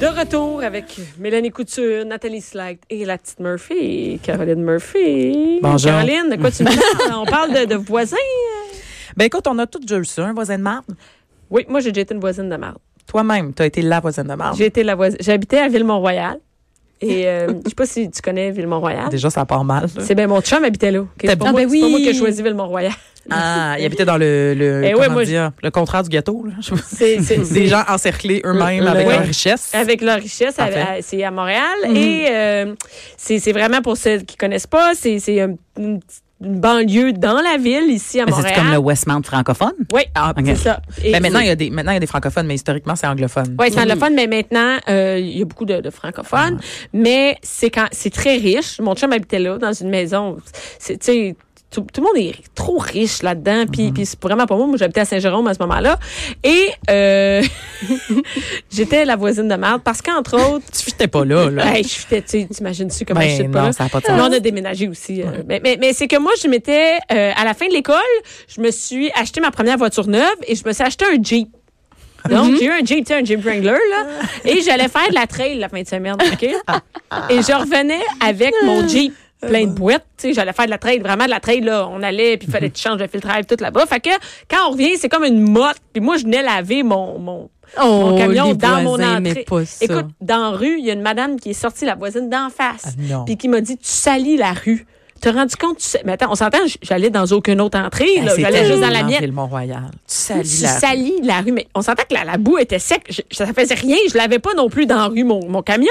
De retour avec Mélanie Couture, Nathalie Slack et la petite Murphy, Caroline Murphy. Bonjour. Caroline, de quoi tu me parles? On parle de, de voisins? Ben écoute, on a tous déjà eu ça, un voisin de marde. Oui, moi, j'ai déjà été une voisine de marde. Toi-même, tu as été la voisine de marde. J'ai été la voisine. J'habitais à Ville-Mont-Royal. Et euh, je sais pas si tu connais Ville-Mont-Royal. Déjà, ça part mal. C'est bien mon chum habitait là. C'est pas, Ah, ben pas moi qui ai choisi Ville-Mont-Royal. Ah, il habitait dans le, le, Eh comment ouais, moi, dire, le contraire du gâteau. Là. C'est- Des gens encerclés eux-mêmes avec oui. leur richesse. Avec leur richesse, c'est à Montréal. Mhm. Et euh, c'est c'est vraiment pour ceux qui connaissent pas, c'est c'est un- une, une banlieue dans la ville, ici à Mais Montréal. c'est comme le Westmount francophone? Oui, Ah, c'est ça. Et Ben, maintenant, il y a des, maintenant, il y a des francophones, mais historiquement, c'est anglophone. Oui, c'est anglophone, mais maintenant, euh, il y a beaucoup de, de francophones. Mais c'est quand c'est très riche. Mon chum habitait là, dans une maison. C'est, tu sais, tout, tout le monde est trop riche là-dedans. Puis, puis c'est vraiment pas moi. Moi, j'habitais à Saint-Jérôme à ce moment-là. Et euh, j'étais la voisine de merde parce qu'entre autres, Tu fitais pas là, là. Hey, tu t'imagines-tu comment Ben je suis pas non, là? ça a pas de sens. on a déménagé aussi. euh, mais mais, mais c'est que moi, je m'étais, euh, à la fin de l'école, je me suis acheté ma première voiture neuve et je me suis acheté un Jeep. Donc, j'ai eu un Jeep, tu sais, un Jeep Wrangler, là. Et j'allais faire de la trail la fin de semaine, OK? Et je revenais avec mon Jeep plein de boîtes, tu sais, j'allais faire de la trail, vraiment de la trail, là. On allait, puis il fallait que tu changes de filtre à air, tout là-bas. Fait que, quand on revient, c'est comme une motte. Puis moi, je venais laver mon, mon, mon camion dans mon entrée. pas ça. Écoute, dans la rue, il y a une madame qui est sortie, la voisine d'en face, Ah, puis qui m'a dit, tu salis la rue. Tu t'es rendu compte? Tu sais- Mais attends, on s'entend, j'allais dans aucune autre entrée, Ben, là. J'allais juste dans la mienne. le Mont-Royal. Tu Tu salis la... salis la rue. Mais on s'entend que la, la boue était sec. Je- ça faisait rien. Je l'avais pas non plus dans la rue, mon, mon camion.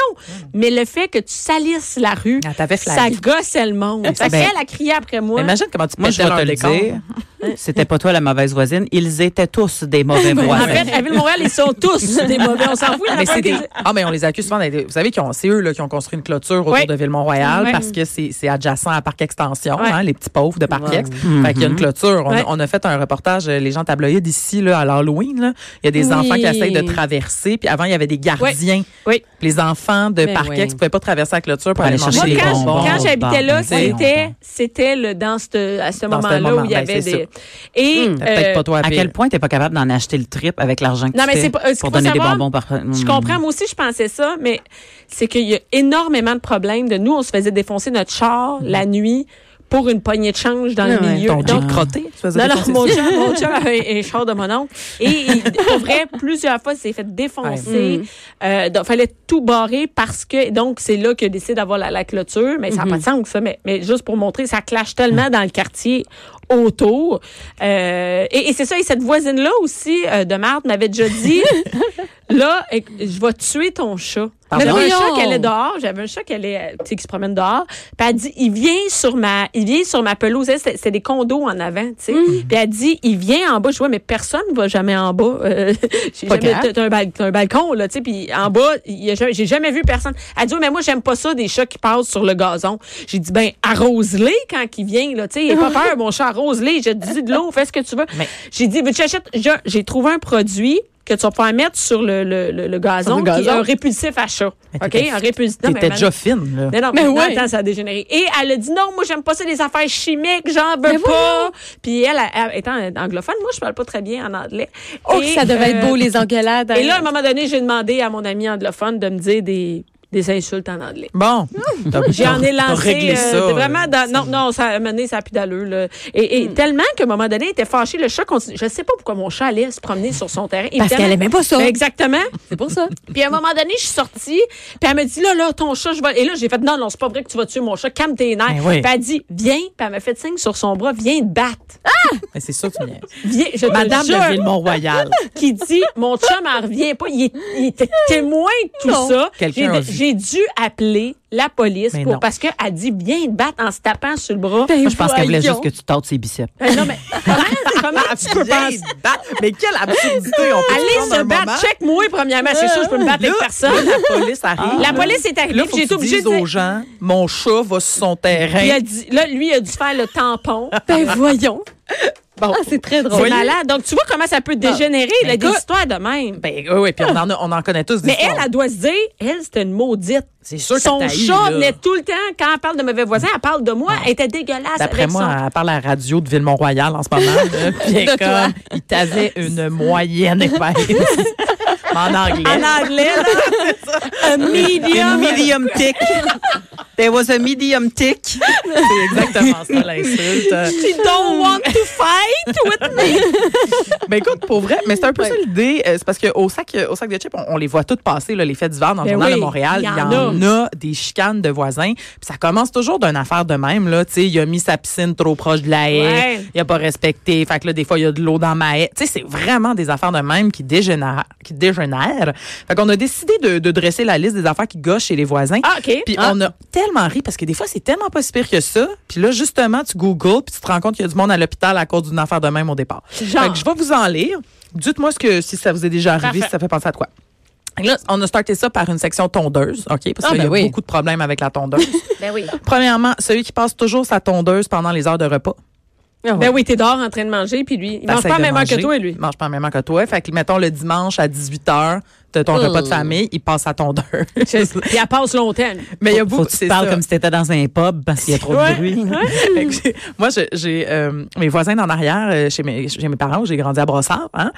Mais le fait que tu salisses la rue, Ah, t'avais ça gossait le monde. Fait Ben, qu'elle a crié après moi. Imagine comment tu Moi, je pétais vais leur te le dire. C'était pas toi la mauvaise voisine. Ils étaient tous des mauvais En voisins. fait, à Ville-Montréal, ils sont tous des mauvais. On s'en fout. Mais c'est des... Ah, mais on les accuse souvent d'être. Vous savez, c'est eux là, qui ont construit une clôture autour Oui. de Ville-Mont-Royal Oui. parce que c'est c'est adjacent à Parc Extension, hein, les petits pauvres de Parc Ex. Mhm. Fait qu'il y a une clôture. On, a- Ouais. on a fait un reportage, euh, les gens tabloïdes ici, là, à l'Halloween. là. Il y a des Oui. enfants qui essayent de traverser. Puis avant, il y avait des gardiens. Oui. Les enfants de Mais Parc. Ex ne pouvaient pas traverser la clôture pour Pour aller chercher des les quand, bonbons. quand j'habitais là, ben, c'était, le, dans ce, à moment-là moment, où il y ben, avait des. Et, peut-être euh, pas toi à quel point t'es pas capable d'en acheter le trip avec l'argent que Non, tu mais fais pas- euh, pour donner des savoir, bonbons par Je Hmm. comprends, moi aussi, je pensais ça, mais c'est qu'il y a énormément de problèmes. De nous, on se faisait défoncer notre char la nuit pour une poignée de change dans le Ah milieu. Ton Donc, crotté, non, non, mon chum, mon avait un char de mon oncle. Et il, pour vrai, plusieurs fois, il s'est fait défoncer. Euh, donc, fallait tout barrer parce que, donc, c'est là qu'il a décidé d'avoir la, la clôture. Mais ça n'a pas de sens, ça. Mais, mais juste pour montrer, ça clash tellement dans le quartier autour. Euh, et et c'est ça, et cette voisine-là aussi, euh, de Marthe, m'avait déjà dit, là, je vais tuer ton chat. Pardon? J'avais un Mais chat qui allait dehors, j'avais un chat qui allait, euh, tu sais, qui se promène dehors. Puis elle dit, il vient sur ma, il vient sur ma pelouse. C'était des condos en avant, tu sais. Mm. Puis elle dit, il vient en bas. Je vois, mais personne ne va jamais en bas. Euh, j'ai Pas jamais, grave. t'as- un, bal- t'as un balcon, là, tu sais. Puis en bas, j'ai jamais vu personne. Elle dit, oui, mais moi, j'aime pas ça, des chats qui passent sur le gazon. J'ai dit, ben, arrose-les quand il vient, là, tu sais. Il pas peur, mon chat, arrose-les. J'ai dit de l'eau, fais ce que tu veux. Mais- J'ai dit, veux-tu achètes, j'ai- j'ai trouvé un produit que tu vas pouvoir mettre sur le, le, le, le gazon, Sur le qui est un répulsif à chat. Mais OK? t'étais- Un répulsif. mais T'étais déjà fine, là. non, non, Mais mais ouais. attends, ça a dégénéré. Et elle a dit non, moi, j'aime pas ça, les affaires chimiques, j'en veux Mais pas. Puis elle, elle, étant anglophone, moi, je parle pas très bien en anglais. Oh, Et, ça devait être euh, beau, les engueulades. Et là, à un moment donné, j'ai demandé à mon ami anglophone de me dire des, des insultes en anglais. Bon. T'as- J'en ai lancé euh, ça. c'était vraiment euh, dans, non non ça a amené ça a plus d'allure là. et, et tellement qu'à un moment donné il était fâché le chat continue je sais pas pourquoi mon chat allait se promener sur son terrain Parce qu'elle aimait pas ça. Ben, exactement C'est pour ça. puis à un moment donné, je suis sortie, puis elle me dit là là ton chat je vais et là j'ai fait non non, c'est pas vrai que tu vas tuer mon chat, calme tes nerfs. Ben oui. Puis elle dit viens, puis elle m'a fait signe sur son bras, viens te battre. Mais c'est ça, tu niaises. Viens, je te Madame jure, de Ville-Mont-Royal. qui dit mon chum en revient pas, il, il était témoin de tout Non. ça. Quelqu'un J'ai- dû appeler la police Mais pour, non. parce qu'elle dit viens te battre en se tapant sur le bras. Moi, je pense qu'elle voulait juste que tu tentes ses biceps. Euh, non, mais comment, comment tu peux penser? Mais quelle absurdité! On peut Allez se battre, check-moi premièrement. C'est sûr, je peux me battre avec personne. la police arrive. La police est arrivée, Là, puis faut j'ai que été tu obligée aux gens, mon chat va sur son terrain. Il a dit, là, lui, il a dû faire le tampon. Ben voyons. Bon. Ah, c'est très drôle. C'est malade. Donc, tu vois comment ça peut dégénérer, Ben, là, des histoires de même. Ben oui, oui, puis on en, a- on en connaît tous des Mais elle, histoires. elle doit se dire, elle, c'était une maudite. C'est sûr que Son eu, chat venait tout le temps, quand elle parle de mauvais voisins, elle parle de moi. Elle était dégueulasse D'après moi, son... elle parle à la radio de Ville-Mont-Royal en ce moment. puis toi. comme, il t'avait une moyenne épaisse. en anglais. En anglais, là. A A medium. medium tick. There was a medium tick. C'est exactement ça, l'insulte. Euh, She don't want to fight with me. Ben écoute, pour vrai, mais c'est un peu ça l'idée. euh, C'est parce qu'au sac, au sac de chips, on, on les voit toutes passer, là, les fêtes d'hiver dans le Ben journal oui, de Montréal. il y en en a des chicanes de voisins. Puis ça commence toujours d'une affaire de même. Là. Tu sais, Il a mis sa piscine trop proche de la haie. Ouais. Il a pas respecté. Fait que là, des fois, il y a de l'eau dans ma haie. Tu sais, c'est vraiment des affaires de même qui dégénèrent. Qui dégénèrent. Fait qu'on a décidé de, de dresser la liste des affaires qui gâchent chez les voisins. Ah, OK. Puis Ah. on a tellement ri parce que des fois, c'est tellement pas si pire que ça. Puis là, justement, tu googles puis tu te rends compte qu'il y a du monde à l'hôpital à cause d'une affaire de même au départ. Genre. Fait que je vais vous en lire. Dites-moi ce que si ça vous est déjà arrivé, Parfait. si ça fait penser à quoi. Là, on a starté ça par une section tondeuse, OK? Parce Ah, qu'il y a ben oui. beaucoup de problèmes avec la tondeuse. Ben oui. Premièrement, celui qui passe toujours sa tondeuse pendant les heures de repas. Ben oui, t'es dehors en train de manger, puis lui, il mange pas de la même heure que toi, lui. Il mange pas même heure que toi. Fait que, mettons, le dimanche à 18 h, t'as ton Oh. repas de famille, il passe à tondeuse. Puis elle passe longtemps. Mais il y a Faut beaucoup, que tu parles ça. comme si t'étais dans un pub parce qu'il y a trop Ouais. de bruit. Moi, j'ai euh, mes voisins en arrière, euh, chez mes, chez mes parents, où j'ai grandi à Brossard. Hein,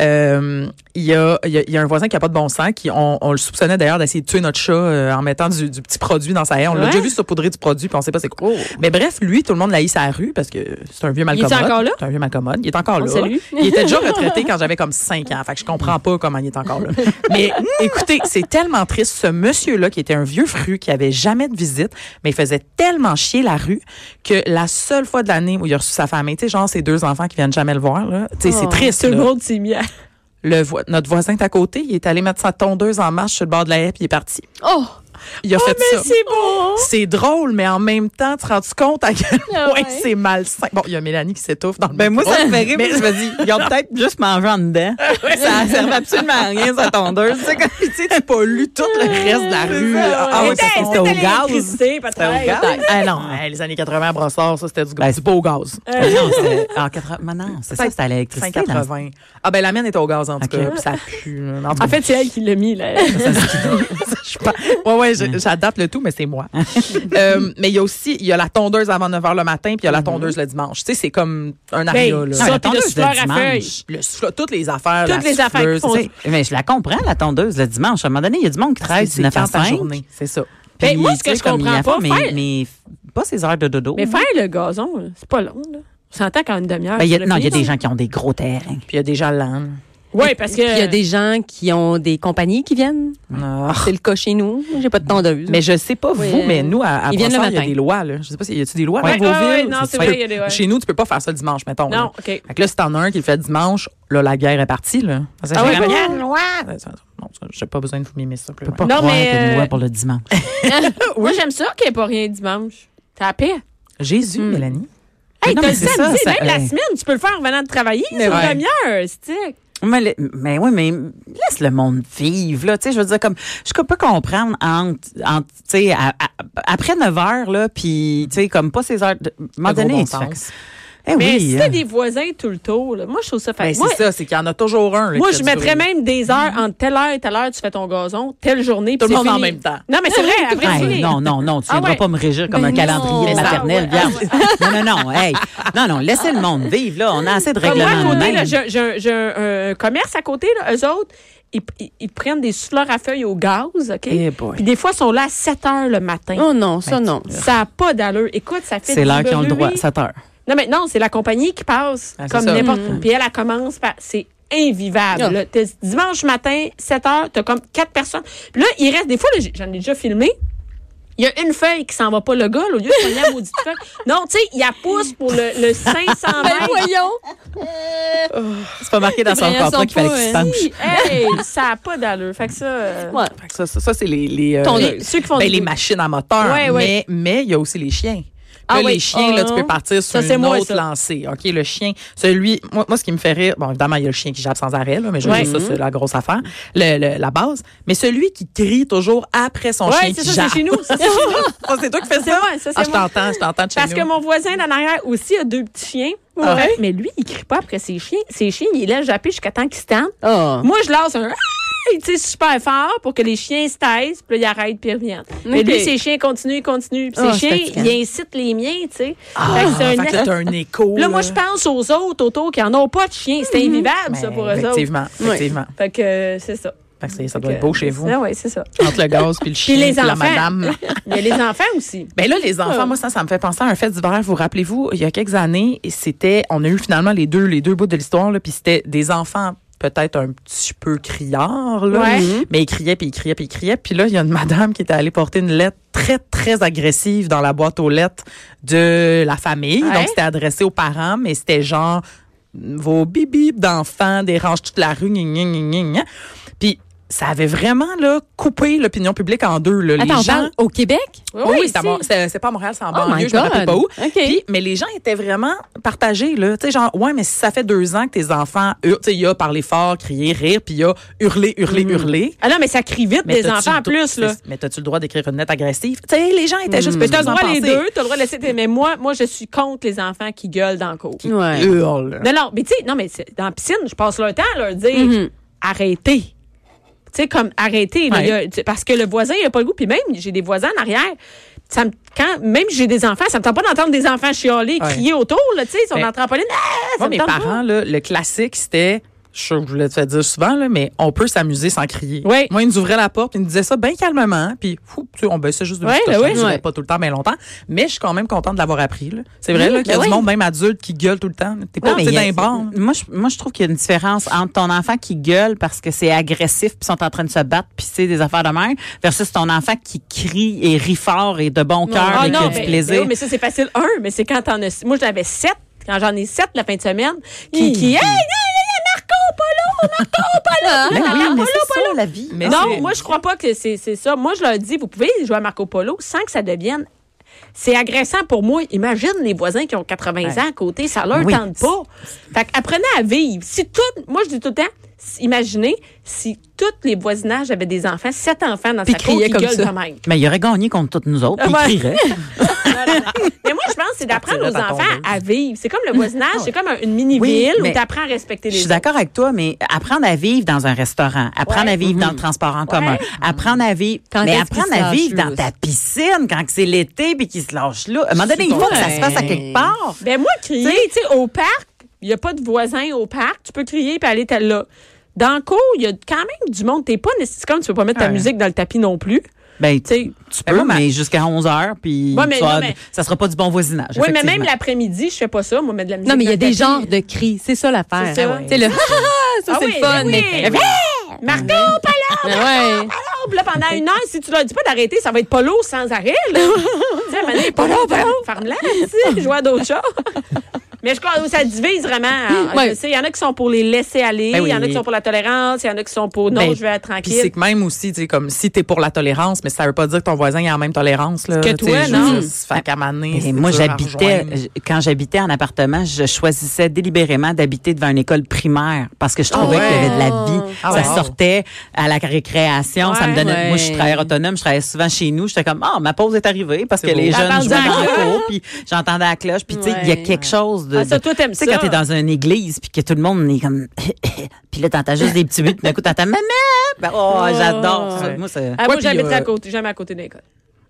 euh, il y, a, il y, a, il y a un voisin qui a pas de bon sens, qui on, on le soupçonnait d'ailleurs d'essayer de tuer notre chat euh, en mettant du, du petit produit dans sa haie. On l'a déjà vu saupoudrer du produit, puis on sait pas c'est quoi. Mais bref, lui, tout le monde l'a eu sa rue parce que c'est un vieux malcommode. encore là? C'est un vieux malcommode. Il est encore On là. salue. Il était déjà retraité quand j'avais comme 5 ans. Fait que je comprends pas comment il est encore là. Mais écoutez, c'est tellement triste. Ce monsieur-là, qui était un vieux fru, qui avait jamais de visite, mais il faisait tellement chier la rue que la seule fois de l'année où il a reçu sa famille, tu sais, genre ses deux enfants qui viennent jamais le voir, là, tu sais, c'est Oh, triste. Tout le monde s'est mis à... Le vo- notre voisin est à côté, il est allé mettre sa tondeuse en marche sur le bord de la haie puis il est parti. Oh! Il a fait Mais ça. c'est beau. C'est drôle, mais en même temps, tu te rends compte à quel Ah point ouais. c'est malsain. Bon, il y a Mélanie qui s'étouffe dans le Ben moi, ça me fait rire, mais je me dis, ils ont peut-être juste mangé en dedans. ça servait absolument à rien, sa tondeuse. Tu sais, Puis, tu sais, tu pollues tout le reste de la rue. ça, là. ouais. Ah oui, C'était- c'était au c'était gaz. gaz. Ah non, les années 80 à Brossard, ça, c'était du, Ben, du beau gaz. Mais non, c'était en 80. mais non, c'est ça, c'était à l'électricité. dans- 5,80. Ah ben la mienne était au gaz en tout cas, puis ça pue. En fait, c'est elle qui l'a mis, là. Je pas- Ouais ouais, je- j'adapte le tout mais c'est moi. Euh, mais il y a aussi il y a la tondeuse avant 9h le matin puis il y a la tondeuse le dimanche. Tu sais, c'est comme un aria Ben, là. Non, Ça, puis le souffleur à feuilles. Le toutes les affaires, Toutes la les affaires Mais je la comprends, la tondeuse, le dimanche. À un moment donné, il y a du monde qui travaille c'est du 9 à quand ta 5. journée, c'est ça. Ben, moi, ce que je comprends pas, mais, pas ses heures de dodo. Mais faire le gazon, là, c'est pas long, là. On s'entend qu'en une demi-heure. Ben, non, il y a des là. gens qui ont des gros terrains. Puis il y a des gens lents. Oui, parce que. Il y a des gens qui ont des compagnies qui viennent. Ah. C'est le cas chez nous. J'ai pas de tondeuse. Mais je sais pas vous, Oui, mais nous à, à il y a des lois là. Je sais pas s'il y a-tu des lois Ouais, dans vos ouais, ouais, villes. non, c'est vrai, il y a des- ouais. Chez nous, tu peux pas faire ça le dimanche, mettons. là. Non, OK. Fait que là, si t'en as un qui le fait dimanche, là, la guerre est partie, là. Ah oui, il y a une loi. Non, ça, j'ai pas besoin de vous mimer ça plus peux pas Non, mais, a une euh, loi pour le dimanche. Moi, j'aime ça qu'il n'y ait pas rien dimanche. T'as la paix. Jésus, Hmm. Mélanie. Hey, non, t'as le c'est ça, samedi, même la semaine, tu peux le faire en venant de travailler. C'est une ouais. demi-heure, c'est Mais, le- mais oui, mais laisse le monde vivre, là. Tu sais, je veux dire, comme, je peux comprendre entre, entre tu sais, après 9 heures, là, puis, tu sais, comme pas ces heures. De, à un moment Le gros donné, bon tu fais- sens. Eh Mais oui. si hein. t'as des voisins tout le tour, là, moi, je trouve ça Ben, facile. c'est ça, c'est qu'il y en a toujours un. là, Moi, je mettrais bruit. même des heures entre telle heure et telle heure, tu fais ton gazon, telle journée, Tout puis le monde en même temps. Non, mais c'est vrai, après, Hey, non, non, non, tu Ah viendras ouais. pas me régir comme Ben un non. calendrier ça, maternel. ouais. Regarde. non, non, non, hey. Non, non, laissez le monde vivre, là. On a assez de Comme moi, règlements même. j'ai un, commerce à côté, là, eux autres, ils, ils- ils prennent des souffleurs à feuilles au gaz, OK? Eh. Puis des fois, ils sont là à 7 heures le matin. Oh non, ça non. Ça n'a pas d'allure. Écoute, ça fait C'est l'heure qu'ils ont le droit, bruit. 7 heures. Non, mais non, c'est la compagnie qui passe Ah, comme n'importe Puis elle, elle commence par. C'est invivable. Ah. là. Dimanche matin, 7 heures, t'as comme quatre personnes. Puis là, il reste des fois, j'en ai déjà filmé. Il y a une feuille qui s'en va pas le gars, là, au lieu de la maudite feuille. Non, tu sais, il la pousse pour le, le 500 Ben mètres. voyons. C'est pas marqué dans son Voyons, contrat qu'il fallait qu'il se penche. Hey, ça n'a pas d'allure. Fait que ça. euh, Ouais. Fait que Ça, ça, ça, c'est les, les, euh, Tondeuse. les- Ceux qui font ben, du les bruit. machines à moteur. Ouais, ouais. Mais mais il y a aussi les chiens. Ah oui. les chiens, là, tu Ah. peux partir sur Ça, une moi, autre ça. lancée. OK, le chien, celui, moi, moi, ce qui me fait rire, bon, évidemment, il y a le chien qui jappe sans arrêt, là, mais je veux Ouais. dire, ça, c'est la grosse affaire, le, le- la base. Mais celui qui crie toujours après son Ouais, chien c'est qui ça, jappe. c'est chez nous. Ça, c'est chez nous. Ça, c'est toi qui fais ça? moi, ça, c'est ah, je t'entends, je t'entends de chez Parce que mon voisin d'en arrière aussi a deux petits chiens. Ah ouais? Mais lui, il crie pas après ses chiens. Ses chiens, il laisse japper jusqu'à temps qu'ils se tendent. Ah. Moi, je lance un Hey! tu sais, super fort pour que les chiens se taisent, puis là, ils arrêtent, puis ils reviennent. Mais Ok. lui, ses chiens continuent, ils continuent. Puis Ah, ses chiens, fatigant. il incite les miens, tu sais. Ah, c'est un fait un écho. Là, moi, je pense aux autres autour qui en ont pas de chiens. C'est invivable, ça, pour eux autres. Effectivement, effectivement. Fait que euh, c'est ça. Fait que c'est- ça doit être beau chez vous. Oui, c'est ça. Entre le gaz puis le chien Puis les la madame. Il y a les enfants aussi. Ben là, les enfants, moi, ça, ça me fait penser à un fait d'hiver. Vous rappelez-vous, il y a quelques années, c'était, on a eu finalement les deux, les deux bouts de l'histoire, puis c'était des enfants peut-être un petit peu criards, là, Ouais. mais ils criaient, puis ils criaient, puis ils criaient. Puis là, il y a une madame qui était allée porter une lettre très, très agressive dans la boîte aux lettres de la famille. Ouais. Donc, c'était adressé aux parents, mais c'était genre, vos bibis d'enfants dérangent toute la rue, gna, gna, gna, gna, gna. Puis, ça avait vraiment là, coupé l'opinion publique en deux. Là. Attends, les gens, parle au Québec? oui, oui, c'est pas à Montréal, c'est en Oh banlieue, je me rappelle pas où. OK. Puis, mais les gens étaient vraiment partagés, là. Tu sais, genre, ouais, mais si ça fait deux ans que tes enfants hurlent, tu sais, il y a parler fort, crier, rire, puis il y a hurler, hurler, hurler. Ah non, mais ça crie vite, des t'as-tu enfants en le plus, là. Mais t'as-tu le droit d'écrire une lettre agressive? Tu sais, les gens étaient juste Mais t'as le petits droit les deux, t'as le droit de laisser. Mais moi, moi, je suis contre les enfants qui gueulent dans le cours. Ouais. Hurlent. Non, non, mais tu sais, mais dans la piscine, je passe leur temps à leur dire Mhm. arrêtez. Tu sais, comme arrêtez. là, Ouais. a- parce que le voisin, il a pas le goût. Puis même, j'ai des voisins en arrière. Ça me, quand, même j'ai des enfants, ça me tente pas d'entendre des enfants chialer, Ouais. crier autour, là, tu sais, ils sont Mais- en trampoline. Ah, ça Moi, me mes parents, là, le classique, c'était. Je suis sûre que je voulais te faire dire souvent, là, mais on peut s'amuser sans crier. Oui. Moi, ils nous ouvraient la porte, ils nous disaient ça bien calmement, puis fou, tu sais, on baissait juste de oui. ça durait Ouais. pas tout le temps, bien longtemps. Mais je suis quand même contente de l'avoir appris. là. C'est vrai là, qu'il y a ben du oui. monde, même adulte, qui gueule tout le temps. T'es pas mais il dans les bars. Moi, je, moi, je trouve qu'il y a une différence entre ton enfant qui gueule parce que c'est agressif puis sont en train de se battre puis c'est des affaires de mer versus ton enfant qui crie et rit fort et de bon cœur Ah et qui a du mais, plaisir. mais oui, mais ça, c'est facile, un, mais c'est quand t'en as. Moi, j'avais sept, quand j'en ai sept la fin de semaine, qui. qui hey, hey, Marco Polo, Marco Polo! Ben oui, Marco mais Polo, c'est ça la vie. Mais non, moi, je crois pas que c'est c'est ça. Moi, je leur dis, vous pouvez jouer à Marco Polo sans que ça devienne. C'est agressant pour moi. Imagine les voisins qui ont 80 ans à côté, ça leur Oui. tente pas. Fait que apprenez à vivre. Si tout, moi, je dis tout le temps, imaginez si tous les voisinages avaient des enfants, sept enfants dans Puis sa cour qui comme gueulent ça. de même. Mais il aurait gagné contre toutes nous autres, puis ouais. il crierait. Mais pense que c'est d'apprendre aux enfants à vivre. C'est comme le voisinage, c'est comme un- une mini-ville Oui, où tu apprends à respecter Je les suis autres. d'accord avec toi, mais apprendre à vivre dans un restaurant, apprendre Ouais. à vivre dans le transport en commun, Ouais. apprendre à vivre, Quand mais apprendre à vivre dans ta piscine quand c'est l'été puis qu'il se lâche là. À un moment donné, il faut que ça se fasse à quelque part. Ben moi, crier, tu sais, au parc, il n'y a pas de voisins au parc, tu peux crier puis aller là. Dans le cours, il y a quand même du monde. T'es pas nécessairement comme tu peux pas mettre ta Ouais. musique dans le tapis non plus. Ben, Tu sais. tu Ben, peux, moi, mais jusqu'à 11 heures, puis Ouais, mais tu vas- non, mais- ça sera pas du bon voisinage. Oui, mais même l'après-midi, je fais pas ça, moi, mettre de la musique. Non, mais il y a des genres de cris. C'est ça l'affaire. C'est ça. Tu sais, le ça, Ah c'est oui, le fun. ben oui. mais- Marco, pas là! Mais ouais. Puis là, pendant une heure, si tu leur dis pas d'arrêter, ça va être polo sans arrêt, tu sais, polo, polo, ferme-la, tu sais, jouer à d'autres choses. Mais je crois que ça divise vraiment. hein. Ouais. Je sais, Il y en a qui sont pour les laisser aller, il Ben y en a qui sont pour la tolérance, il y en a qui sont pour non, Ben, je vais être Puis c'est tranquille. que même aussi, tu sais, comme si t'es pour la tolérance, mais ça veut pas dire que ton voisin a la même tolérance, là. Que toi, non. fait qu'à moi, j'habitais, quand j'habitais en appartement, je choisissais délibérément d'habiter devant une école primaire parce que je trouvais Ah ouais. qu'il y avait de la vie. Ah ça wow. sortait à la récréation. ça me donnait, ouais. moi, je suis travailleur autonome, je travaillais souvent chez nous. J'étais comme, ah, ma pause est arrivée parce que les jeunes jouaient dans le cours puis j'entendais la cloche. Puis, tu sais, il y a quelque chose de, Ah, ça, toi, t'aimes tu sais, ça. quand t'es dans une église puis que tout le monde est comme, puis là, t'entends juste des petits buts, puis d'un coup, t'entends maman. Ben, oh, j'adore ça. Moi, c'est, Ah, moi, puis, j'habiterais euh, à côté, jamais à côté de l'école.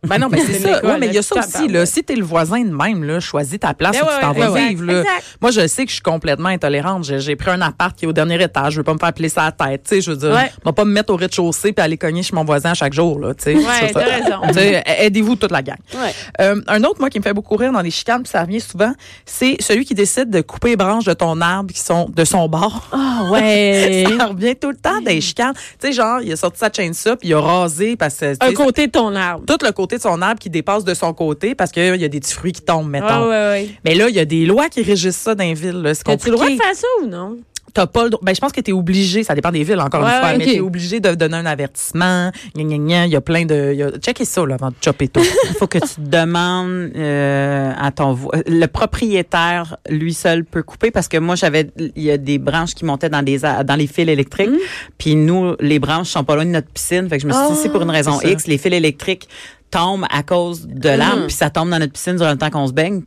Ben non, mais c'est ça. Ouais, mais il y a ça tu aussi, là. Si t'es le voisin de même, là, choisis ta place Ben où tu ouais, t'en ouais, vas vivre, là. Moi, je sais que je suis complètement intolérante. J'ai, pris un appart qui est au dernier étage. Je veux pas me faire à la tête. Tu sais, je veux dire, je vais pas me mettre au rez-de-chaussée puis aller cogner chez mon voisin chaque jour, là. Tu. Ouais, t'as raison. Tu aidez-vous toute la gang. Ouais. Euh, un autre, moi, qui me fait beaucoup rire dans les chicanes, puis ça revient souvent, c'est celui qui décide de couper les branches de ton arbre qui sont de son bord. Ah, ouais. Ça revient tout le temps des chicanes. Tu sais, genre, il a sorti sa chaîne ça, puis il a rasé parce que tu Un côté de ton arbre. tout le côté côté de son arbre qui dépasse de son côté parce qu'il y a des petits fruits qui tombent, mettons. Ah, ouais, ouais. Mais là, il y a des lois qui régissent ça dans les villes. C'est As-tu le droit de faire ça ou non? T'as pas le droit. Ben, je pense que tu es obligé, ça dépend des villes encore Ouais, une fois, ouais, mais tu es obligé de donner un avertissement. Gna, gna, gna. Il y a plein de. il Y a... Checkez ça là, avant de chopper tout. Il faut que tu demandes euh, à ton vo- le propriétaire lui seul peut couper parce que moi j'avais il y a des branches qui montaient dans des a- dans les fils électriques puis nous les branches sont pas loin de notre piscine fait que je me suis dit c'est pour une raison. X les fils électriques tombent à cause de l'arbre puis ça tombe dans notre piscine durant le temps qu'on se baigne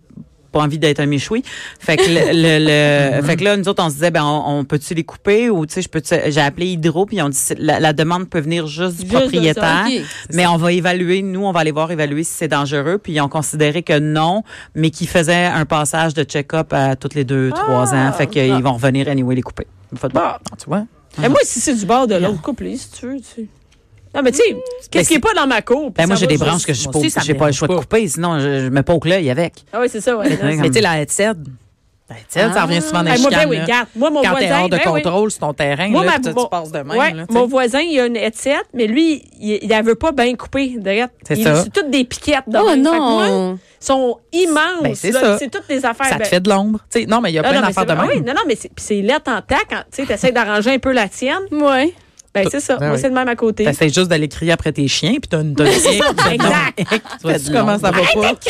pas envie d'être un méchoui. Fait que le, le- le- fait que là nous autres on se disait ben on, on peut-tu les couper ou tu sais je peux j'ai appelé Hydro puis ils ont dit la, la demande peut venir juste du Juste de ça, propriétaire. Mais on va évaluer, nous, on va aller voir évaluer si c'est dangereux. Puis ils ont considéré que non, mais qu'ils faisaient un passage de check-up à toutes les deux, trois ans. Fait qu'ils vont revenir anyway les couper. Faut Ah, tu vois? Et moi, si c'est du bord de l'autre, couple si tu veux. Tu sais. Non, mais tu sais, qu'est-ce qui n'est pas dans ma cour? Ben, moi, j'ai des branches que je ça me j'ai pas le choix de couper, sinon je, je me poke l'œil avec. Ah oui, c'est ça, ouais. Mais tu sais, la headset, la headset, ça revient souvent dans les moi, ben oui, regarde, moi, mon Quand t'es voisin. hors de ben oui. contrôle sur ton terrain, Moi, là, ma- tu mon- passes de même. ouais, là, mon voisin, il a une headset, mais lui, il, la veut pas bien couper. C'est Il- ça. C'est toutes des piquettes. de Oh même. Moi, non. Ils sont immenses. Ben, c'est ça. C'est toutes des affaires. Ça te ben- fait de l'ombre. Non, mais il y a Ah, plein d'affaires de ah même. oui, non, non, mais c'est puis c'est lettre en tac. quand Tu essaies d'arranger un peu la tienne. Ouais. Ben, c'est ça. Ben Moi, oui. c'est de même à côté. T'essaies juste d'aller crier après tes chiens, puis t'as une te exact. Tu vois-tu comment ça va pas?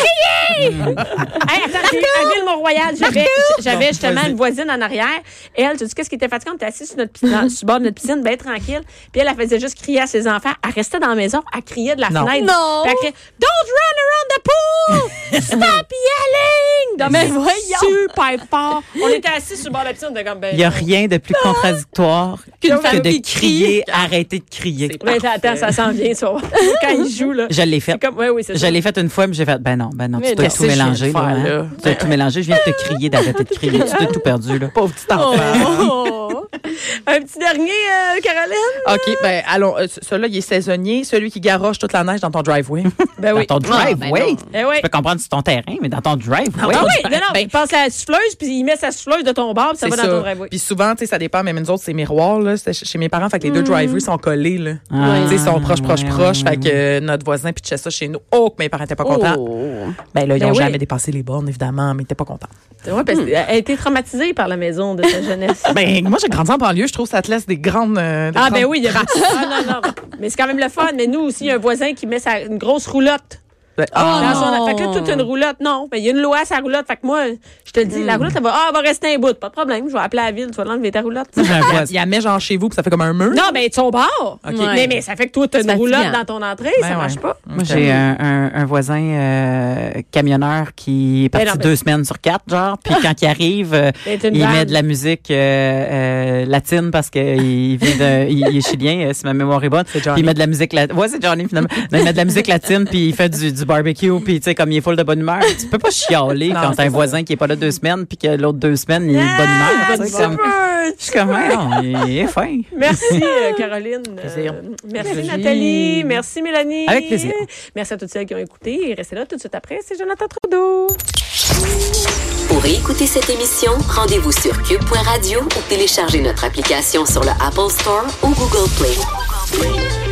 Hey, attends, j'ai- à Ville-Mont-Royal, j'avais, j'avais justement une voisine en arrière. Elle, tu sais qu'est-ce qui était fatigant? On était assis sur, notre, pi- dans- sur le bord de notre piscine, bien tranquille. Puis elle, elle faisait juste crier à ses enfants. Elle restait dans la maison, elle criait de la Non. fenêtre. Non. Puis elle criait, Don't run around the pool! Stop yelling! Donc, Mais voyons. Super fort. On était assis sur le bord de la piscine, on était comme, ben. Il y a rien de plus contradictoire Qu'une que femme de qui crie. Arrêter de crier. Ben, attends, ça s'en vient, ça. Quand il joue, là. Je l'ai fait. Comme, ouais, oui, Je l'ai fait une fois, mais j'ai fait, ben non, ben non, Mais tu dois non. tout faire, là, hein. Tu dois tout mélanger. Je viens de te crier d'arrêter de crier. Tu dois tout perdu, là. Pauvre petit enfant. Un petit dernier, euh, Caroline? OK, ben allons. euh, celui-là, il est saisonnier. Celui qui garoche toute la neige dans ton driveway. Ben oui. Dans ton Ah, drive, ben oui. non. Eh oui. Je peux comprendre sur ton terrain, mais dans ton drive, oui. Ah oui, non, non, Ben- il passe à la souffleuse, puis il met sa souffleuse de ton bar, puis ça va ça. dans ton driveway. Puis souvent, tu sais, ça dépend, mais nous autres, c'est miroir, là. C'est chez mes parents, fait que les deux driveways sont collés, là. Ah, Tu sais, ils sont proches, proches, proches. Fait que euh, notre voisin pitchait ça chez nous. Oh, que mes parents étaient pas contents. Oh. Ben là, ils Ben ont oui. jamais dépassé les bornes, évidemment, mais ils étaient pas contents. Ouais, parce qu'elle a été traumatisée par la maison de sa jeunesse. Ben, moi, j'ai grandi en banlieue. Je trouve que ça te laisse des grandes. euh, des Ah, ben oui, il y a Ah, non, non. Mais c'est quand même le fun. Mais nous aussi, il y a un voisin qui met sa, une grosse roulotte. Ben, Dans son- Fait que là, toute une roulotte, non. Ben, il y a une loi à sa roulotte. Fait que moi, je te le dis, la roulotte, elle va, ah, elle va rester un bout. Pas de problème. Je vais appeler la ville. Tu vas l'enlever ta roulotte. Il y a met genre chez vous, puis ça fait comme un mur? Non, ben, son bar. OK. Mais, mais ça fait que toi, t'as une roulotte dans ton entrée. Ben ça ouais. marche pas. Moi, j'ai un, un- un voisin euh, camionneur qui est parti Ben non, ben- deux semaines sur quatre, genre. Puis quand il arrive, euh, il vanne. met de la musique euh, euh, latine parce qu'il vient de, il, il est chilien, euh, si ma mémoire est bonne. C'est Johnny. Puis il met de la musique latine. Ouais, c'est Johnny finalement. Il met de la musique latine puis il fait du, du barbecue puis tu sais comme il est full de bonne humeur. Tu peux pas chialer Non, quand t'as un voisin qui est pas là deux semaines puis que l'autre deux semaines il est de bonne humeur. tu sais, comme- Je suis comme, non, il est fin. Merci, euh, Caroline. Plaisir. Euh, merci. Nathalie. Merci, Mélanie. Avec plaisir. Merci à toutes celles qui ont écouté. Et restez là tout de suite après. C'est Jonathan Trudeau. Pour écouter cette émission, rendez-vous sur cube.radio ou téléchargez notre application sur le Apple Store ou Google Play.